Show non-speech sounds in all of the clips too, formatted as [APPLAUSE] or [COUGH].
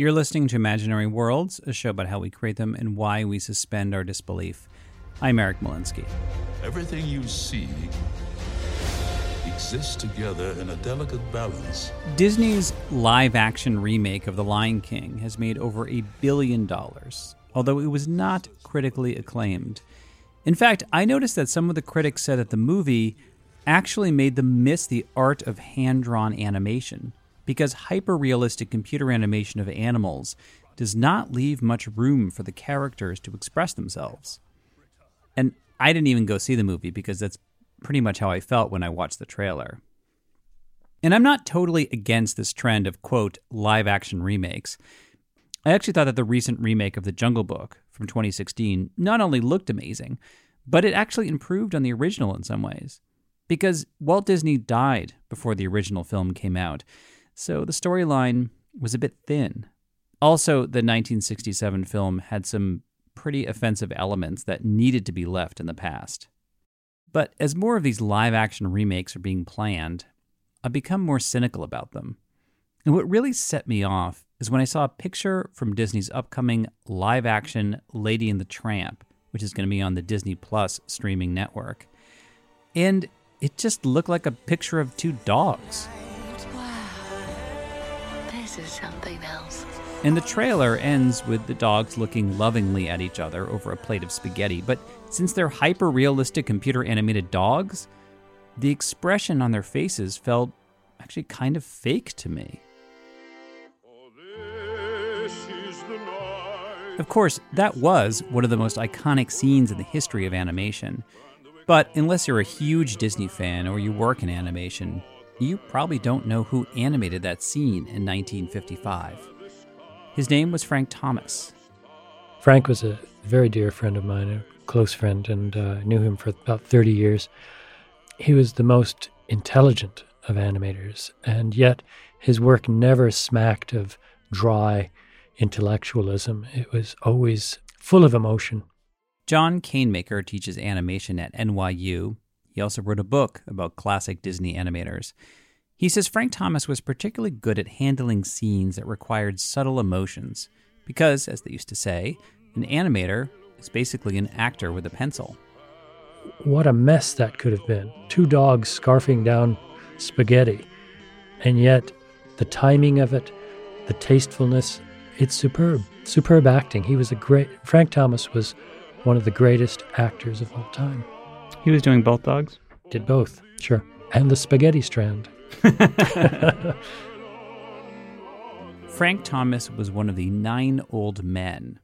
You're listening to Imaginary Worlds, a show about how we create them and why we suspend our disbelief. I'm Eric Molinsky. Everything you see exists together in a delicate balance. Disney's live action remake of The Lion King has made over a billion dollars, although it was not critically acclaimed. In fact, I noticed that some of the critics said that the movie actually made them miss the art of hand drawn animation because hyper realistic computer animation of animals does not leave much room for the characters to express themselves. And I didn't even go see the movie because that's pretty much how I felt when I watched the trailer. And I'm not totally against this trend of, quote, live action remakes. I actually thought that the recent remake of The Jungle Book from 2016 not only looked amazing, but it actually improved on the original in some ways. Because Walt Disney died before the original film came out, so the storyline was a bit thin. Also, the 1967 film had some pretty offensive elements that needed to be left in the past. But as more of these live action remakes are being planned, I've become more cynical about them. And what really set me off is when I saw a picture from Disney's upcoming live action Lady and the Tramp, which is going to be on the Disney Plus streaming network. And it just looked like a picture of two dogs. Is something else. And the trailer ends with the dogs looking lovingly at each other over a plate of spaghetti. But since they're hyper realistic computer animated dogs, the expression on their faces felt actually kind of fake to me. Of course, that was one of the most iconic scenes in the history of animation. But unless you're a huge Disney fan or you work in animation, you probably don't know who animated that scene in 1955. His name was Frank Thomas. Frank was a very dear friend of mine, a close friend, and uh, knew him for about 30 years. He was the most intelligent of animators, and yet his work never smacked of dry intellectualism. It was always full of emotion. John Canemaker teaches animation at NYU he also wrote a book about classic Disney animators. He says Frank Thomas was particularly good at handling scenes that required subtle emotions, because, as they used to say, an animator is basically an actor with a pencil. What a mess that could have been. Two dogs scarfing down spaghetti. And yet, the timing of it, the tastefulness, it's superb. Superb acting. He was a great. Frank Thomas was one of the greatest actors of all time. He was doing both dogs? Did both, sure. And the spaghetti strand. [LAUGHS] Frank Thomas was one of the nine old men.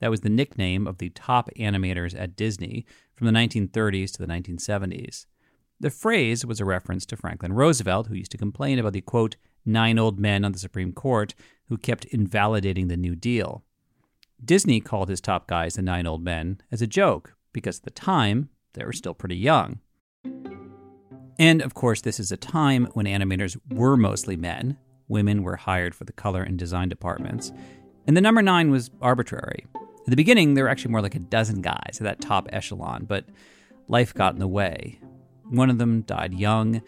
That was the nickname of the top animators at Disney from the 1930s to the 1970s. The phrase was a reference to Franklin Roosevelt, who used to complain about the quote, nine old men on the Supreme Court who kept invalidating the New Deal. Disney called his top guys the nine old men as a joke because at the time they were still pretty young. And of course, this is a time when animators were mostly men. Women were hired for the color and design departments. And the number nine was arbitrary. At the beginning, there were actually more like a dozen guys at that top echelon, but life got in the way. One of them died young.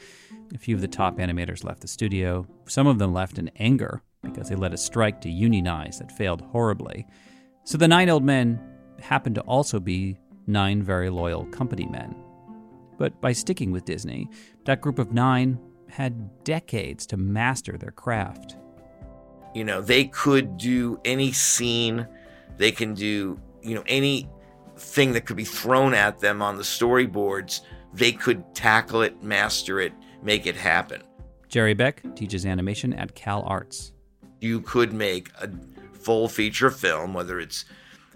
A few of the top animators left the studio. Some of them left in anger because they led a strike to unionize that failed horribly. So the nine old men happened to also be nine very loyal company men. But by sticking with Disney, that group of nine had decades to master their craft. You know, they could do any scene, they can do, you know, anything that could be thrown at them on the storyboards, they could tackle it, master it, make it happen. Jerry Beck teaches animation at Cal Arts. You could make a full feature film, whether it's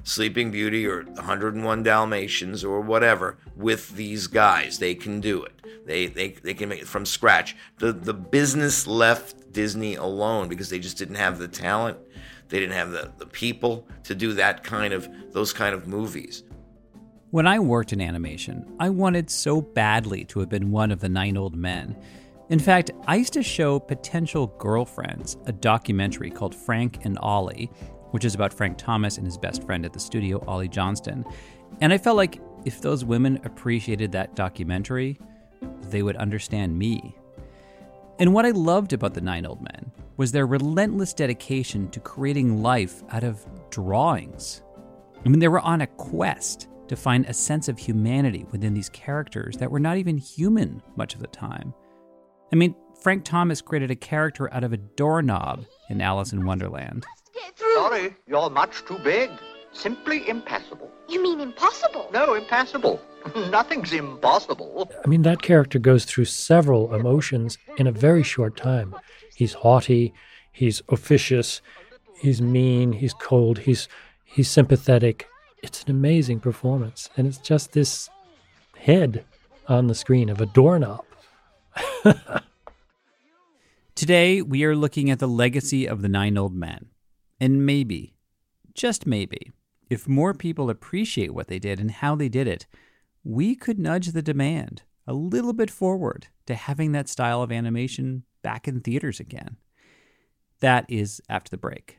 Sleeping Beauty or 101 Dalmatians or whatever with these guys. They can do it. They, they, they can make it from scratch. The, the business left Disney alone because they just didn't have the talent. They didn't have the, the people to do that kind of those kind of movies. When I worked in animation, I wanted so badly to have been one of the nine old men. In fact, I used to show potential girlfriends a documentary called Frank and Ollie which is about Frank Thomas and his best friend at the studio, Ollie Johnston. And I felt like if those women appreciated that documentary, they would understand me. And what I loved about The Nine Old Men was their relentless dedication to creating life out of drawings. I mean, they were on a quest to find a sense of humanity within these characters that were not even human much of the time. I mean, Frank Thomas created a character out of a doorknob in Alice in Wonderland. Sorry, you're much too big. Simply impassable. You mean impossible? No, impassable. [LAUGHS] Nothing's impossible. I mean, that character goes through several emotions in a very short time. He's haughty, he's officious, he's mean, he's cold, he's he's sympathetic. It's an amazing performance, and it's just this head on the screen of a doorknob. [LAUGHS] Today, we are looking at the legacy of the Nine Old Men. And maybe, just maybe, if more people appreciate what they did and how they did it, we could nudge the demand a little bit forward to having that style of animation back in theaters again. That is after the break.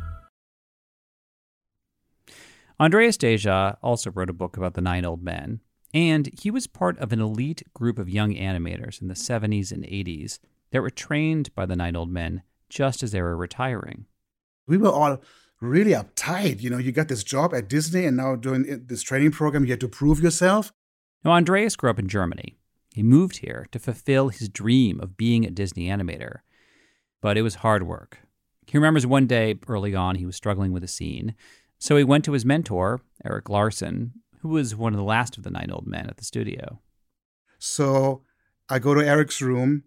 Andreas Deja also wrote a book about the Nine Old Men, and he was part of an elite group of young animators in the 70s and 80s that were trained by the Nine Old Men just as they were retiring. We were all really uptight. You know, you got this job at Disney and now doing this training program, you had to prove yourself. Now, Andreas grew up in Germany. He moved here to fulfill his dream of being a Disney animator. But it was hard work. He remembers one day early on he was struggling with a scene, so he went to his mentor, Eric Larson, who was one of the last of the nine old men at the studio. So I go to Eric's room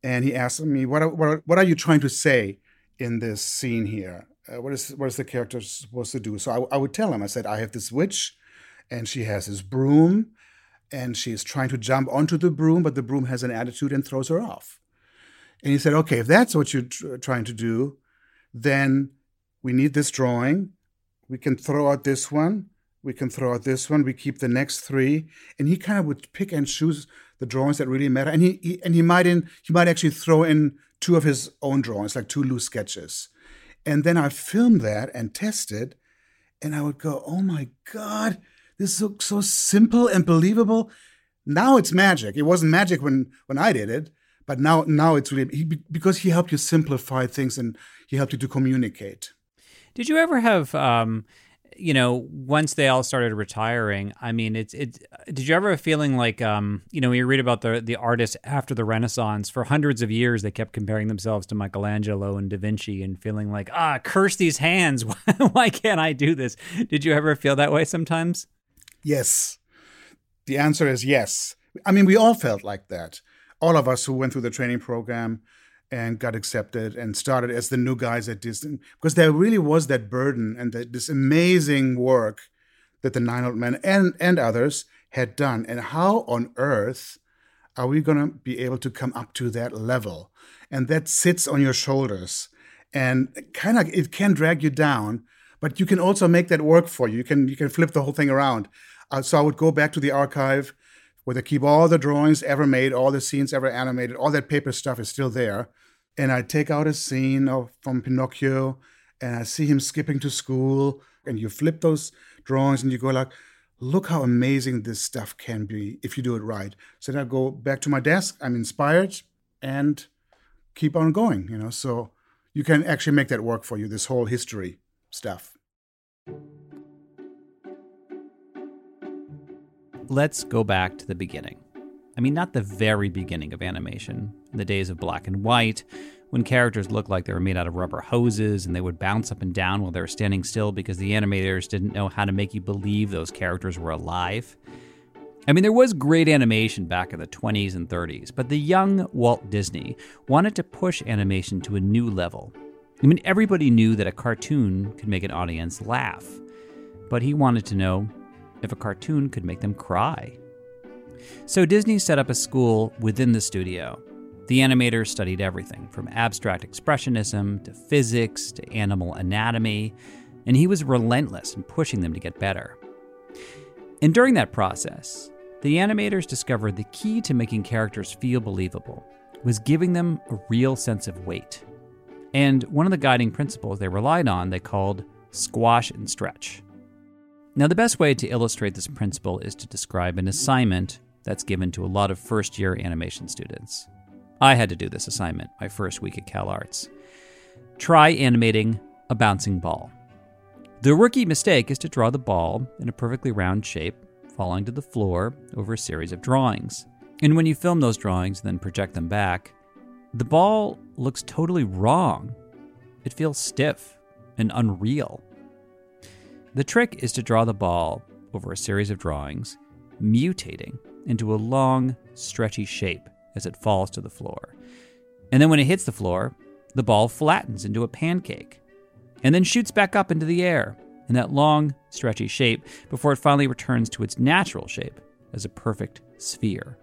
and he asks me, What are, what are, what are you trying to say in this scene here? Uh, what, is, what is the character supposed to do? So I, I would tell him, I said, I have this witch and she has this broom and she's trying to jump onto the broom, but the broom has an attitude and throws her off. And he said, Okay, if that's what you're tr- trying to do, then we need this drawing we can throw out this one, we can throw out this one, we keep the next three, and he kind of would pick and choose the drawings that really matter, and he, he and he might in he might actually throw in two of his own drawings, like two loose sketches, and then I film that and test it, and I would go, oh my god, this looks so simple and believable. Now it's magic. It wasn't magic when when I did it, but now now it's really he, because he helped you simplify things and he helped you to communicate. Did you ever have, um, you know, once they all started retiring? I mean, it's it. Did you ever have a feeling like, um, you know, when you read about the the artists after the Renaissance, for hundreds of years they kept comparing themselves to Michelangelo and Da Vinci, and feeling like, ah, curse these hands. [LAUGHS] Why can't I do this? Did you ever feel that way sometimes? Yes. The answer is yes. I mean, we all felt like that. All of us who went through the training program and got accepted and started as the new guys at Disney because there really was that burden and the, this amazing work that the Nine Old Men and and others had done. And how on earth are we going to be able to come up to that level? And that sits on your shoulders, and kind of it can drag you down, but you can also make that work for you. You can you can flip the whole thing around. Uh, so I would go back to the archive where they keep all the drawings ever made, all the scenes ever animated, all that paper stuff is still there and I take out a scene of, from Pinocchio and I see him skipping to school and you flip those drawings and you go like, look how amazing this stuff can be if you do it right. So then I go back to my desk, I'm inspired and keep on going, you know. So you can actually make that work for you, this whole history stuff. Let's go back to the beginning. I mean, not the very beginning of animation, in the days of black and white, when characters looked like they were made out of rubber hoses and they would bounce up and down while they were standing still because the animators didn't know how to make you believe those characters were alive. I mean, there was great animation back in the 20s and 30s, but the young Walt Disney wanted to push animation to a new level. I mean, everybody knew that a cartoon could make an audience laugh, but he wanted to know if a cartoon could make them cry. So Disney set up a school within the studio. The animators studied everything from abstract expressionism to physics to animal anatomy, and he was relentless in pushing them to get better. And during that process, the animators discovered the key to making characters feel believable was giving them a real sense of weight. And one of the guiding principles they relied on they called squash and stretch. Now, the best way to illustrate this principle is to describe an assignment that's given to a lot of first year animation students. I had to do this assignment my first week at Cal Arts. Try animating a bouncing ball. The rookie mistake is to draw the ball in a perfectly round shape, falling to the floor over a series of drawings. And when you film those drawings and then project them back, the ball looks totally wrong. It feels stiff and unreal. The trick is to draw the ball over a series of drawings, mutating into a long, stretchy shape as it falls to the floor. And then when it hits the floor, the ball flattens into a pancake and then shoots back up into the air in that long, stretchy shape before it finally returns to its natural shape as a perfect sphere.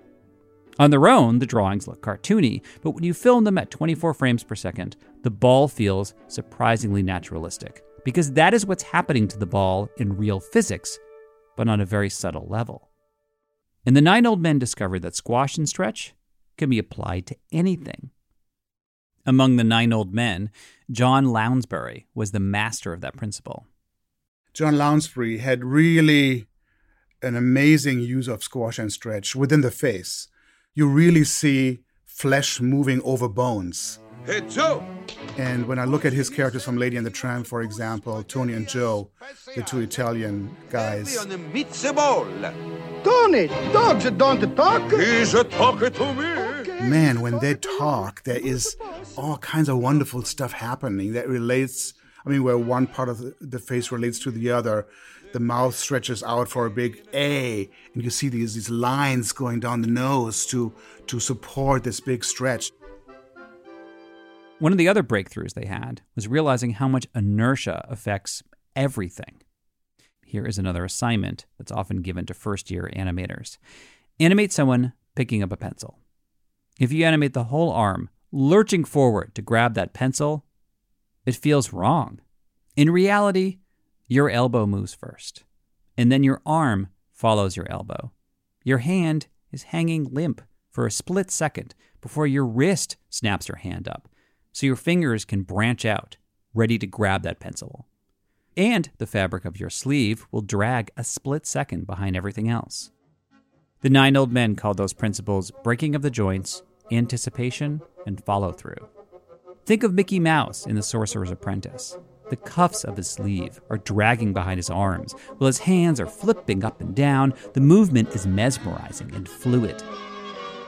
On their own, the drawings look cartoony, but when you film them at 24 frames per second, the ball feels surprisingly naturalistic, because that is what's happening to the ball in real physics, but on a very subtle level. And the nine old men discovered that squash and stretch can be applied to anything. Among the nine old men, John Lounsbury was the master of that principle. John Lounsbury had really an amazing use of squash and stretch within the face. You really see flesh moving over bones. Hey, Joe! And when I look at his characters from Lady and the Tramp, for example, Tony and Joe, the two Italian guys. Tony, dogs don't talk. He's a talker to me. Man, when they talk, there is all kinds of wonderful stuff happening that relates. I mean, where one part of the face relates to the other. The mouth stretches out for a big A, and you see these, these lines going down the nose to, to support this big stretch. One of the other breakthroughs they had was realizing how much inertia affects everything. Here is another assignment that's often given to first year animators animate someone picking up a pencil. If you animate the whole arm lurching forward to grab that pencil, it feels wrong. In reality, your elbow moves first, and then your arm follows your elbow. Your hand is hanging limp for a split second before your wrist snaps your hand up so your fingers can branch out, ready to grab that pencil. And the fabric of your sleeve will drag a split second behind everything else. The nine old men called those principles breaking of the joints, anticipation, and follow through. Think of Mickey Mouse in The Sorcerer's Apprentice. The cuffs of his sleeve are dragging behind his arms, while his hands are flipping up and down. The movement is mesmerizing and fluid.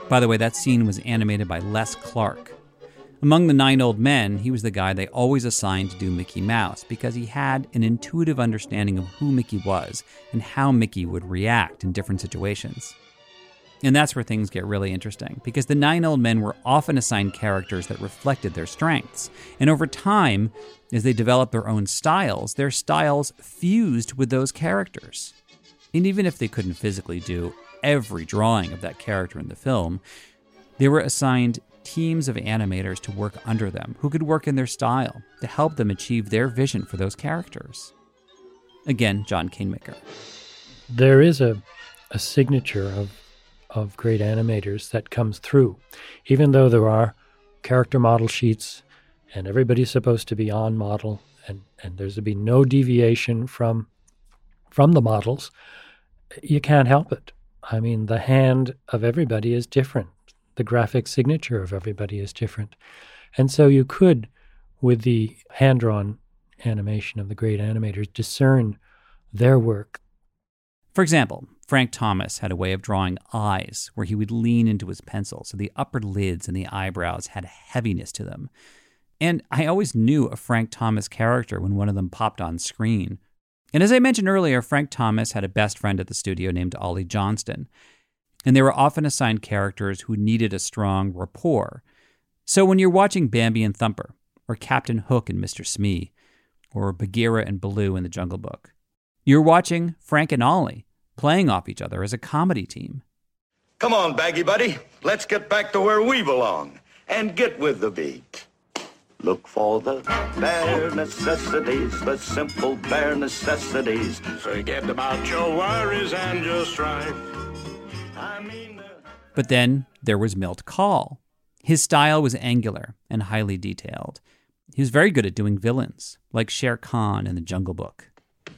By the way, that scene was animated by Les Clark, among the nine old men, he was the guy they always assigned to do Mickey Mouse because he had an intuitive understanding of who Mickey was and how Mickey would react in different situations. And that's where things get really interesting because the nine old men were often assigned characters that reflected their strengths. And over time, as they developed their own styles, their styles fused with those characters. And even if they couldn't physically do every drawing of that character in the film, they were assigned teams of animators to work under them who could work in their style to help them achieve their vision for those characters. Again, John Canemaker. There is a, a signature of, of great animators that comes through, even though there are character model sheets and everybody's supposed to be on model and, and there's to be no deviation from from the models, you can't help it. I mean, the hand of everybody is different the graphic signature of everybody is different. And so you could, with the hand drawn animation of the great animators, discern their work. For example, Frank Thomas had a way of drawing eyes where he would lean into his pencil, so the upper lids and the eyebrows had heaviness to them. And I always knew a Frank Thomas character when one of them popped on screen. And as I mentioned earlier, Frank Thomas had a best friend at the studio named Ollie Johnston and they were often assigned characters who needed a strong rapport. So when you're watching Bambi and Thumper, or Captain Hook and Mr. Smee, or Bagheera and Baloo in the Jungle Book, you're watching Frank and Ollie playing off each other as a comedy team. Come on, Baggy Buddy. Let's get back to where we belong. and get with the beat. Look for the bare necessities, the simple bare necessities. Forget about your worries and your strife. I mean. But then there was Milt Kahl. His style was angular and highly detailed. He was very good at doing villains, like Shere Khan in The Jungle Book.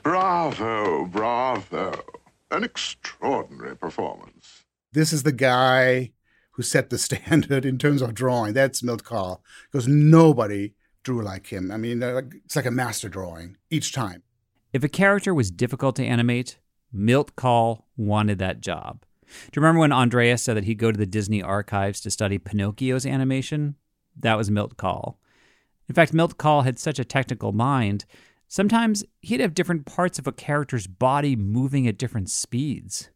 Bravo, bravo. An extraordinary performance. This is the guy who set the [LAUGHS] standard in terms of drawing. That's Milt Kahl, because nobody drew like him. I mean, it's like a master drawing each time. If a character was difficult to animate, Milt Kahl wanted that job. Do you remember when Andreas said that he'd go to the Disney archives to study Pinocchio's animation? That was Milt Kahl. In fact, Milt Kahl had such a technical mind, sometimes he'd have different parts of a character's body moving at different speeds.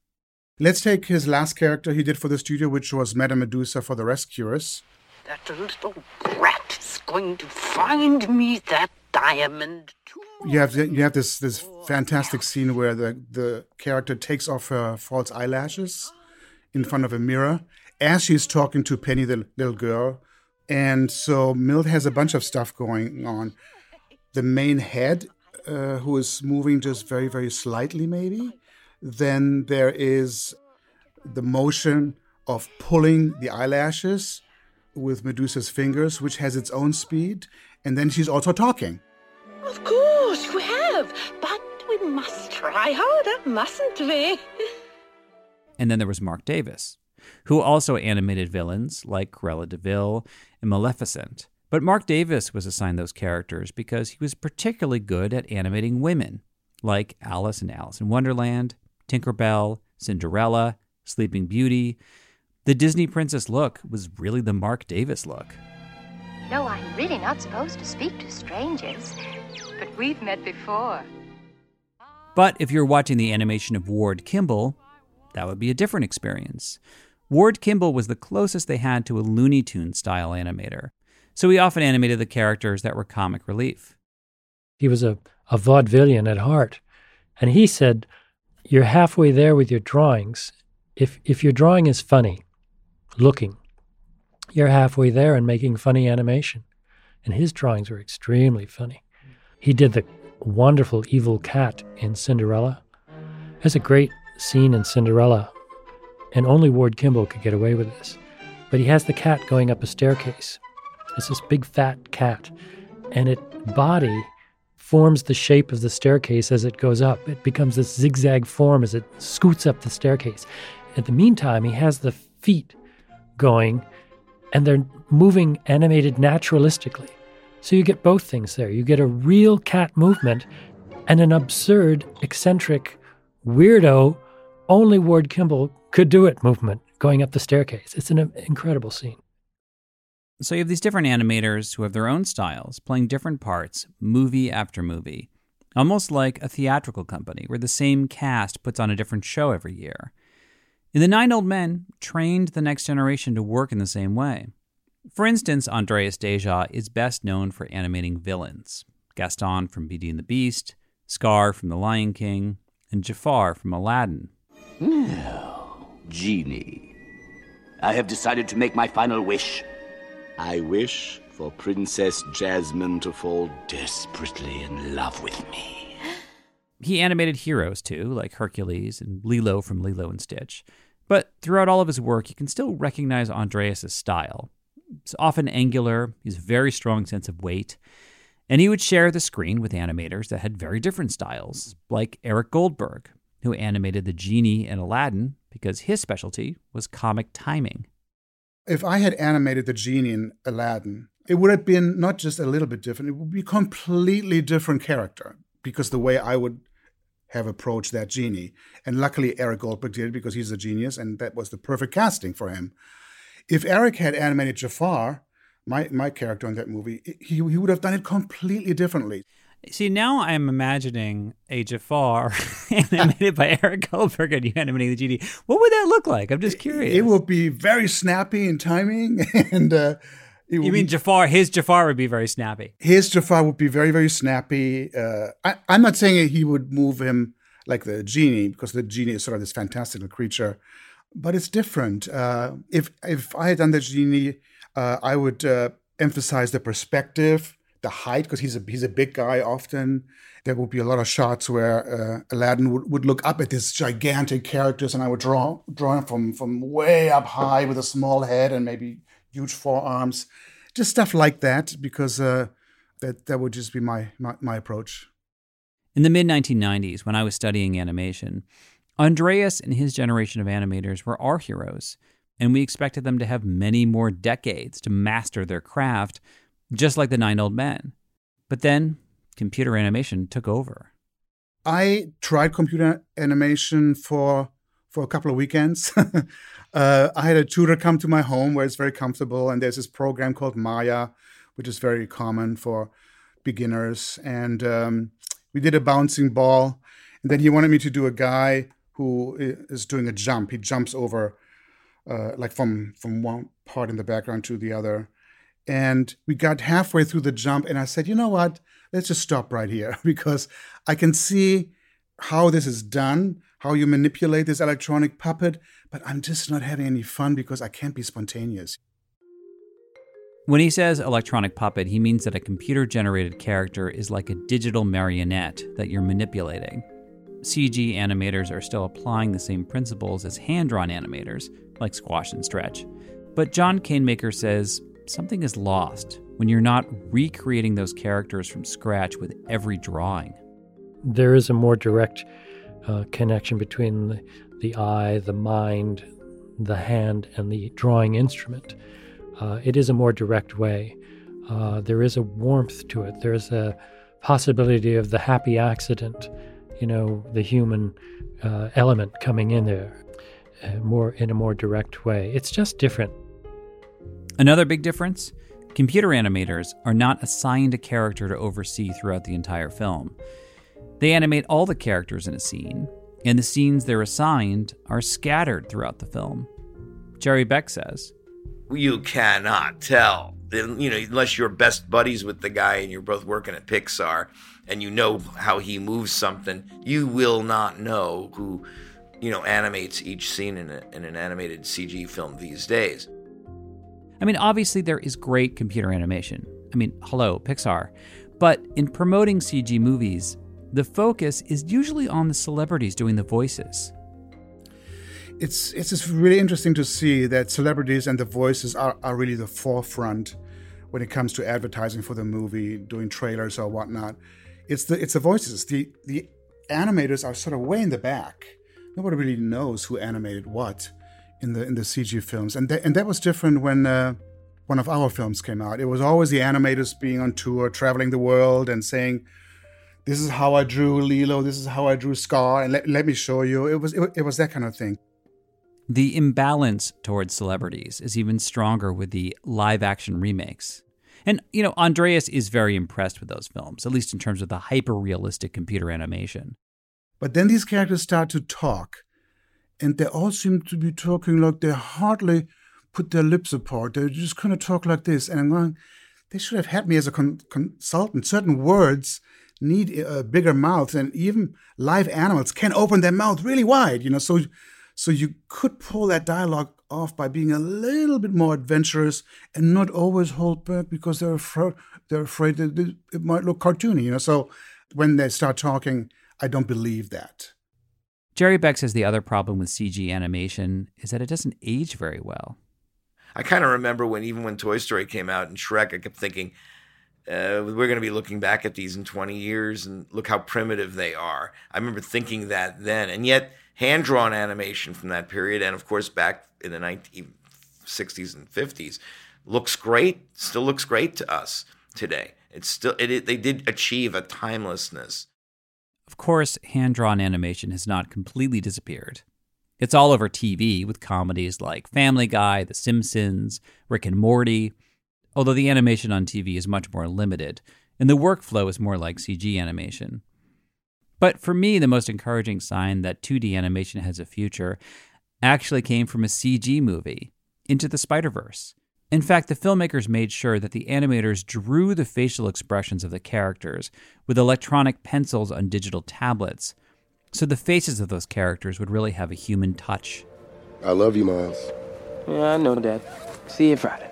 Let's take his last character he did for the studio, which was Madame Medusa for the Rescuers. That little brat is going to find me that diamond too. You have you have this this fantastic scene where the the character takes off her false eyelashes in front of a mirror as she's talking to Penny, the little girl. And so Milt has a bunch of stuff going on. The main head, uh, who is moving just very, very slightly, maybe. Then there is the motion of pulling the eyelashes with Medusa's fingers, which has its own speed. And then she's also talking. Of course, we have. But we must try harder, mustn't we? And then there was Marc Davis, who also animated villains like Cruella de Vil and Maleficent. But Marc Davis was assigned those characters because he was particularly good at animating women, like Alice and Alice in Wonderland, Tinkerbell, Cinderella, Sleeping Beauty. The Disney princess look was really the Marc Davis look. No, I'm really not supposed to speak to strangers, but we've met before. But if you're watching the animation of Ward Kimball, that would be a different experience. Ward Kimball was the closest they had to a Looney Tune style animator, so he often animated the characters that were comic relief. He was a, a vaudevillian at heart, and he said, You're halfway there with your drawings. If, if your drawing is funny, looking, you're halfway there in making funny animation. And his drawings were extremely funny. He did the wonderful evil cat in Cinderella. There's a great scene in Cinderella, and only Ward Kimball could get away with this. But he has the cat going up a staircase. It's this big fat cat, and its body forms the shape of the staircase as it goes up. It becomes this zigzag form as it scoots up the staircase. At the meantime, he has the feet going, and they're moving animated naturalistically. So you get both things there. You get a real cat movement and an absurd, eccentric, weirdo, only Ward Kimball could do it movement going up the staircase. It's an incredible scene. So you have these different animators who have their own styles, playing different parts, movie after movie. Almost like a theatrical company where the same cast puts on a different show every year. The Nine Old Men trained the next generation to work in the same way. For instance, Andreas Deja is best known for animating villains Gaston from Beauty and the Beast, Scar from The Lion King, and Jafar from Aladdin. Now, Genie, I have decided to make my final wish. I wish for Princess Jasmine to fall desperately in love with me. He animated heroes too, like Hercules and Lilo from Lilo and Stitch. But throughout all of his work, you can still recognize Andreas' style. It's often angular, he has a very strong sense of weight, and he would share the screen with animators that had very different styles, like Eric Goldberg, who animated the genie in Aladdin because his specialty was comic timing. If I had animated the genie in Aladdin, it would have been not just a little bit different, it would be a completely different character because the way I would have approached that genie. And luckily, Eric Goldberg did because he's a genius and that was the perfect casting for him. If Eric had animated Jafar, my, my character in that movie, he, he would have done it completely differently. See, now I'm imagining a Jafar [LAUGHS] animated by Eric Goldberg and you animating the genie. What would that look like? I'm just curious. It, it would be very snappy in timing, [LAUGHS] and uh, you mean Jafar? His Jafar would be very snappy. His Jafar would be very, very snappy. Uh, I, I'm not saying he would move him like the genie, because the genie is sort of this fantastical creature, but it's different. Uh, if if I had done the genie, Uh, I would uh, emphasize the perspective, the height, because he's a he's a big guy often. There would be a lot of shots where uh, Aladdin would, would look up at these gigantic characters, and I would draw draw him from from way up high with a small head and maybe huge forearms, just stuff like that, because uh, that that would just be my, my, my approach. In the mid 1990s, when I was studying animation, Andreas and his generation of animators were our heroes, and we expected them to have many more decades to master their craft, just like the Nine Old Men. But then, computer animation took over. I tried computer animation for for a couple of weekends. [LAUGHS] uh, I had a tutor come to my home where it's very comfortable, and there's this program called Maya, which is very common for beginners. And um, we did a bouncing ball, and then he wanted me to do a guy who is doing a jump. He jumps over, uh, like from from one part in the background to the other. And we got halfway through the jump, and I said, you know what? Let's just stop right here [LAUGHS] because I can see how this is done, how you manipulate this electronic puppet, but I'm just not having any fun because I can't be spontaneous. When he says electronic puppet, he means that a computer generated character is like a digital marionette that you're manipulating. CG animators are still applying the same principles as hand drawn animators, like Squash and Stretch. But John Canemaker says something is lost when you're not recreating those characters from scratch with every drawing. There is a more direct uh, connection between the, the eye, the mind, the hand, and the drawing instrument. Uh, it is a more direct way. Uh, there is a warmth to it. There's a possibility of the happy accident you know, the human uh, element coming in there uh, more in a more direct way. It's just different. Another big difference computer animators are not assigned a character to oversee throughout the entire film. They animate all the characters in a scene, and the scenes they're assigned are scattered throughout the film. Jerry Beck says, You cannot tell. You know, unless you're best buddies with the guy and you're both working at Pixar, and you know how he moves something, you will not know who, you know, animates each scene in, a, in an animated CG film these days. I mean, obviously, there is great computer animation. I mean, hello, Pixar. But in promoting CG movies, the focus is usually on the celebrities doing the voices. It's it's just really interesting to see that celebrities and the voices are, are really the forefront when it comes to advertising for the movie, doing trailers or whatnot. It's the it's the voices. The the animators are sort of way in the back. Nobody really knows who animated what in the in the CG films, and th- and that was different when uh, one of our films came out. It was always the animators being on tour, traveling the world, and saying, "This is how I drew Lilo. This is how I drew Scar, and let, let me show you." It was it, it was that kind of thing. The imbalance towards celebrities is even stronger with the live action remakes. And, you know, Andreas is very impressed with those films, at least in terms of the hyper realistic computer animation. But then these characters start to talk, and they all seem to be talking like they hardly put their lips apart. They just kind of talk like this. And I'm going, they should have had me as a con- consultant. Certain words need a bigger mouths, and even live animals can open their mouth really wide, you know. So, so you could pull that dialogue off by being a little bit more adventurous and not always hold back because they're afraid they're afraid that it might look cartoony. You know, so when they start talking, I don't believe that. Jerry Beck says the other problem with CG animation is that it doesn't age very well. I kind of remember when even when Toy Story came out and Shrek, I kept thinking, uh, we're going to be looking back at these in 20 years and look how primitive they are. I remember thinking that then. And yet, hand drawn animation from that period, and of course, back in the 1960s and 50s looks great still looks great to us today it's still it, it, they did achieve a timelessness of course hand-drawn animation has not completely disappeared it's all over tv with comedies like family guy the simpsons rick and morty although the animation on tv is much more limited and the workflow is more like cg animation but for me, the most encouraging sign that 2D animation has a future actually came from a CG movie, Into the Spider Verse. In fact, the filmmakers made sure that the animators drew the facial expressions of the characters with electronic pencils on digital tablets, so the faces of those characters would really have a human touch. I love you, Miles. Yeah, I know, Dad. See you Friday.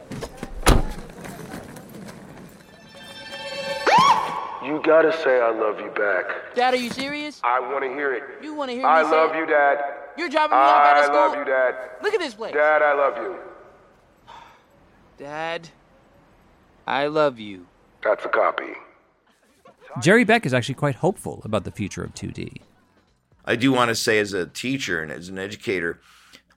You gotta say I love you back. Dad, are you serious? I wanna hear it. You want to hear me I say love it? you, Dad. You're dropping me off out I of school? love you, Dad. Look at this place. Dad, I love you. Dad, I love you. That's a copy. Jerry Beck is actually quite hopeful about the future of 2D. I do want to say, as a teacher and as an educator,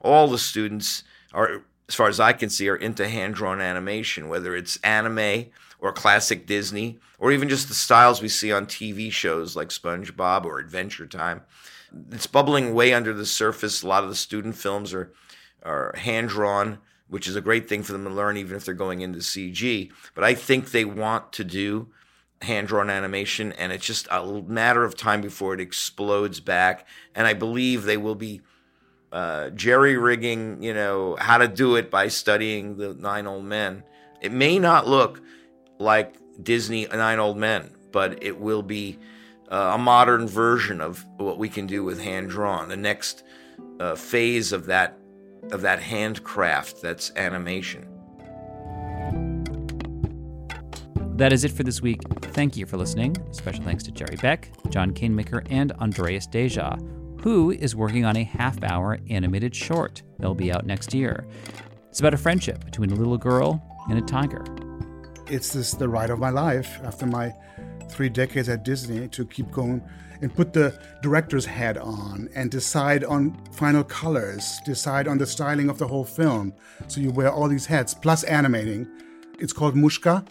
all the students are, as far as I can see, are into hand drawn animation, whether it's anime or classic Disney, or even just the styles we see on TV shows like SpongeBob or Adventure Time. It's bubbling way under the surface. A lot of the student films are are hand drawn, which is a great thing for them to learn, even if they're going into CG. But I think they want to do hand drawn animation, and it's just a matter of time before it explodes back. And I believe they will be uh, jerry rigging, you know, how to do it by studying the Nine Old Men. It may not look like Disney Nine Old Men, but it will be uh, a modern version of what we can do with hand drawn. The next uh, phase of that of that handcraft that's animation. That is it for this week. Thank you for listening. Special thanks to Jerry Beck, John Canemaker, and Andreas Deja, who is working on a half hour animated short that'll be out next year. It's about a friendship between a little girl and a tiger. It's this the ride of my life after my three decades at Disney to keep going and put the director's hat on and decide on final colors, decide on the styling of the whole film. So you wear all these hats plus animating. It's called Mushka,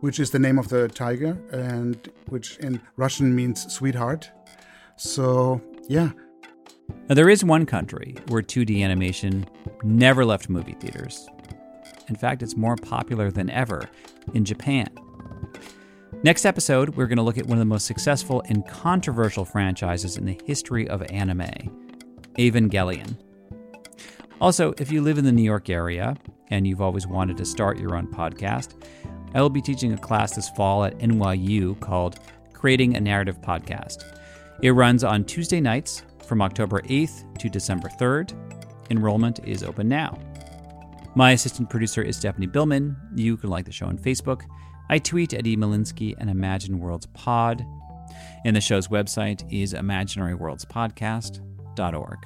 which is the name of the tiger and which in Russian means sweetheart. So, yeah. Now, there is one country where 2D animation never left movie theaters. In fact, it's more popular than ever in Japan. Next episode, we're going to look at one of the most successful and controversial franchises in the history of anime Evangelion. Also, if you live in the New York area and you've always wanted to start your own podcast, I will be teaching a class this fall at NYU called Creating a Narrative Podcast. It runs on Tuesday nights from October 8th to December 3rd. Enrollment is open now. My assistant producer is Stephanie Billman. You can like the show on Facebook. I tweet at E. Molinsky and Imagine Worlds Pod. And the show's website is imaginaryworldspodcast.org.